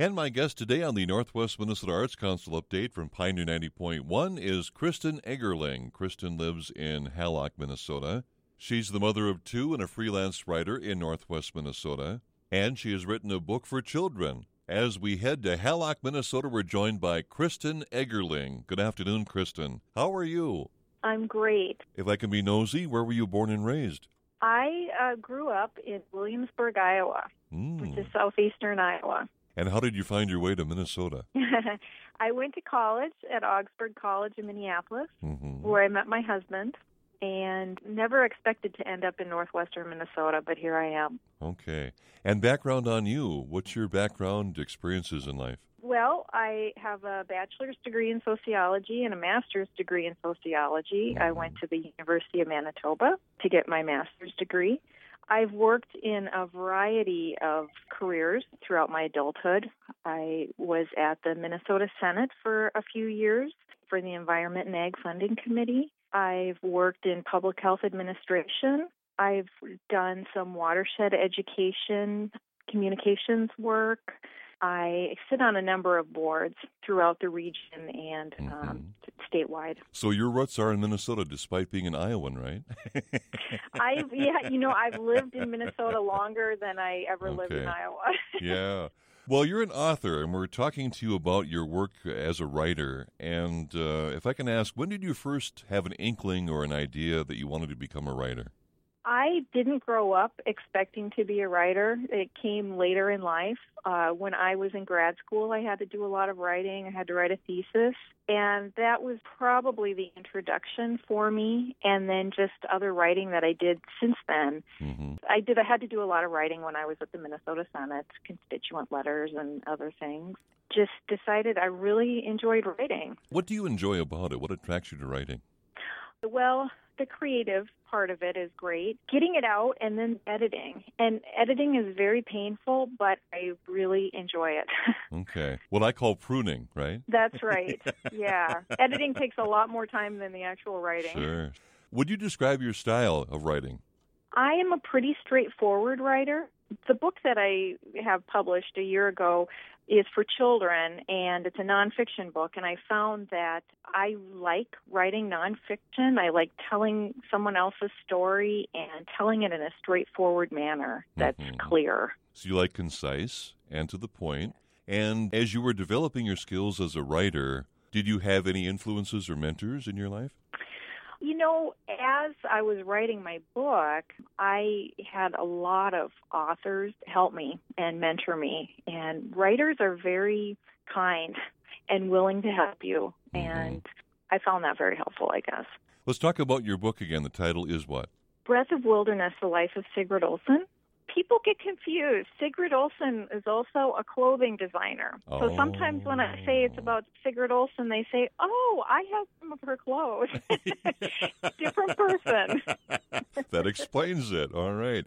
And my guest today on the Northwest Minnesota Arts Council update from Pioneer 90.1 is Kristin Eggerling. Kristin lives in Hallock, Minnesota. She's the mother of two and a freelance writer in Northwest Minnesota. And she has written a book for children. As we head to Hallock, Minnesota, we're joined by Kristin Eggerling. Good afternoon, Kristin. How are you? I'm great. If I can be nosy, where were you born and raised? I uh, grew up in Williamsburg, Iowa, Mm. which is southeastern Iowa. And how did you find your way to Minnesota? I went to college at Augsburg College in Minneapolis, hmm where I met my husband, and never expected to end up in northwestern Minnesota, but here I am. Okay. And background on you. What's your background experiences in life? Well, I have a bachelor's degree in sociology and a master's degree in sociology. I went to the University of Manitoba to get my master's degree. I've worked in a variety of careers throughout my adulthood. I was at the Minnesota Senate for a few years for the Environment and Ag Funding Committee. I've worked in public health administration. I've done some watershed education, communications work. I sit on a number of boards throughout the region and um, statewide. So your roots are in Minnesota, despite being an Iowan, right? I yeah, you know, I've lived in Minnesota longer than I ever lived in Iowa. yeah. Well, you're an author, and we're talking to you about your work as a writer. And uh, if I can ask, when did you first have an inkling or an idea that you wanted to become a writer? I didn't grow up expecting to be a writer. It came later in life. Uh, when I was in grad school, I had to do a lot of writing. I had to write a thesis, and that was probably the introduction for me. And then just other writing that I did since then. hmm I did. I had to do a lot of writing when I was at the Minnesota Senate, constituent letters and other things. Just decided I really enjoyed writing. What do you enjoy about it? What attracts you to writing? Well, the creative part of it is great. Getting it out and then editing. And editing is very painful, but I really enjoy it. Okay. What I call pruning, right? That's right. Yeah. Editing takes a lot more time than the actual writing. Sure. Would you describe your style of writing? I am a pretty straightforward writer. The book that I have published a year ago is for children, and it's a nonfiction book. And I found that I like writing nonfiction. I like telling someone else's story and telling it in a straightforward manner that's Mhm. clear. So you like concise and to the point. And as you were developing your skills as a writer, did you have any influences or mentors in your life? You know, as I was writing my book, I had a lot of authors help me and mentor me. And writers are very kind and willing to help you. Mm-hmm. And I found that very helpful, I guess. Let's talk about your book again. The title is what? Breath of Wilderness, The Life of Sigurd Olson. People get confused. Sigrid Olson is also a clothing designer. Oh. So sometimes when I say it's Oh. about Sigurd Olson, they say, Oh, I have some of her clothes. Different person. that explains it. All right.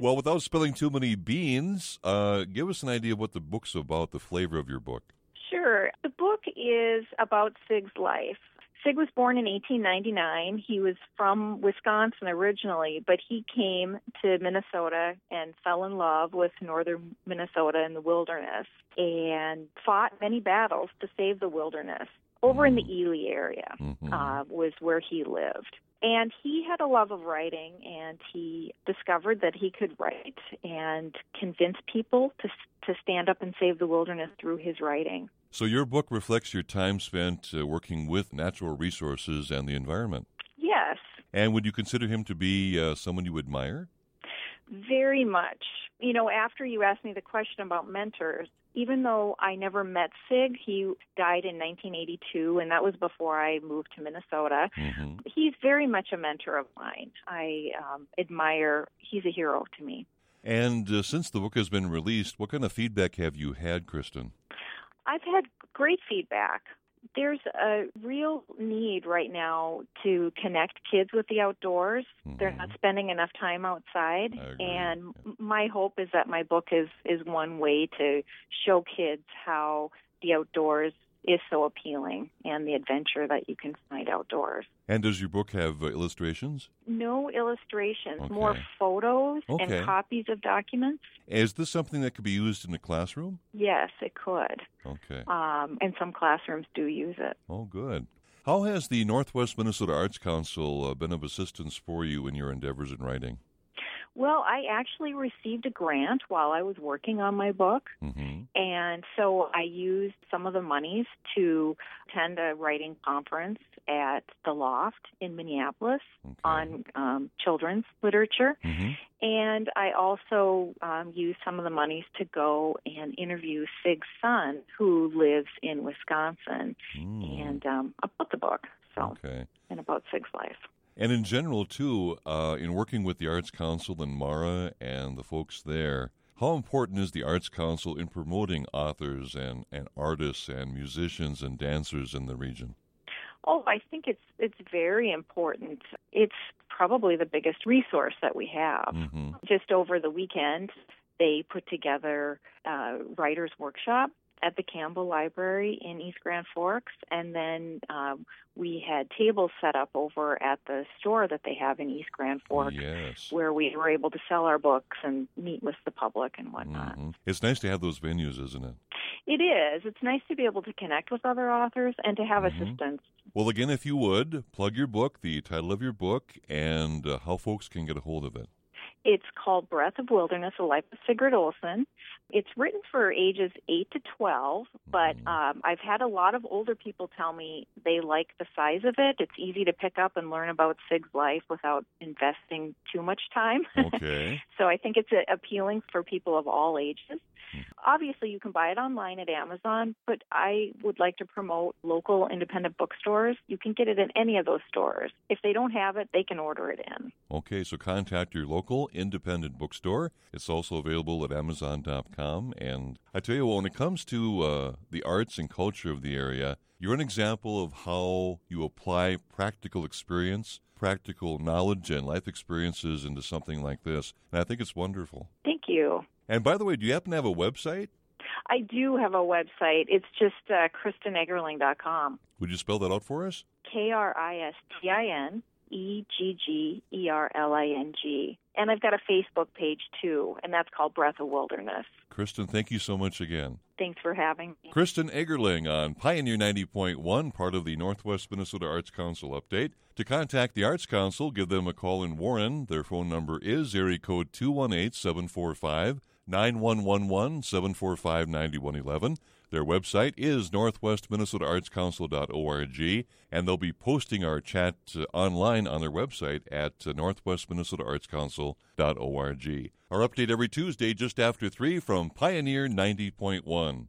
Well, without spilling too many beans, uh, give us an idea of what the book's about, the flavor of your book. Sure. The book is about Sig's life. Sig was born in 1899. He was from Wisconsin originally, but he came to Minnesota and fell in love with northern Minnesota and the wilderness and fought many battles to save the wilderness. Over in the Ely area Mhm. uh, was where he lived. And he had a love of writing, and he discovered that he could write and convince people to to stand up and save the wilderness through his writing. So your book reflects your time spent uh, working with natural resources and the environment. Yes, And would you consider him to be uh, someone you admire? very much. You know, after you asked me the question about mentors, even though I never met Sig, he died in 1982, and that was before I moved to Minnesota. hmm He's very much a mentor of mine. I um, admire, he's a hero to me. And uh, since the book has been released, what kind of feedback have you had, Kristin? I've had great feedback. There's a real need right now to connect kids with the outdoors. They're not spending enough time outside, Mm-hmm. And yeah. my hope is that my book is is one way to show kids how the outdoors is so appealing and the adventure that you can find outdoors. And does your book have uh, illustrations? No illustrations, Okay. more photos Okay. and copies of documents. Is this something that could be used in the classroom? Yes, it could. Okay. Um, and some classrooms do use it. Oh, good. How has the Northwest Minnesota Arts Council uh, been of assistance for you in your endeavors in writing? Well, I actually received a grant while I was working on my book. hmm And so I used some of the monies to attend a writing conference at the Loft in Minneapolis Okay. on um, children's literature. hmm And I also um, used some of the monies to go and interview Sig's son, who lives in Wisconsin, Mm. and um, about the book, so Okay. and about Sig's life. And in general, too, uh, in working with the Arts Council and Mara and the folks there, how important is the Arts Council in promoting authors and, and artists and musicians and dancers in the region? Oh, I think it's it's very important. It's probably the biggest resource that we have. hmm Just over the weekend, they put together a writers workshop at the Campbell Library in East Grand Forks, and then um, we had tables set up over at the store that they have in East Grand Forks, Yes. where we were able to sell our books and meet with the public and whatnot. Mhm. It's nice to have those venues, isn't it? It is. It's nice to be able to connect with other authors and to have Mhm. assistance. Well, again, if you would, plug your book, the title of your book, and uh, how folks can get a hold of it. It's called Breath of Wilderness, A Life of Sigurd Olson. It's written for ages 8 to 12, but Mhm. um, I've had a lot of older people tell me they like the size of it. It's easy to pick up and learn about Sig's life without investing too much time. Okay. so I think it's appealing for people of all ages. Hmm. Obviously, you can buy it online at Amazon, but I would like to promote local independent bookstores. You can get it in any of those stores. If they don't have it, they can order it in. Okay, so contact your local independent bookstore. It's also available at Amazon.com. And I tell you what, when it comes to uh, the arts and culture of the area, you're an example of how you apply practical experience, practical knowledge, and life experiences into something like this. And I think it's wonderful. Thank you. And by the way, do you happen to have a website? I do have a website. It's just uh, KristinEggerling.com. Would you spell that out for us? K R I S T I N E G G E R L I N G. And I've got a Facebook page too, and that's called Breath of Wilderness. Kristin, thank you so much again. Thanks for having me. Kristin Eggerling on Pioneer 90.1, part of the Northwest Minnesota Arts Council update. To contact the Arts Council, give them a call in Warren. Their phone number is area code 218 745 9111 745 9111. Their website is northwestminnesotaartscouncil.org, and they'll be posting our chat uh, online on their website at uh. Our update every Tuesday just after 3 from Pioneer 90.1.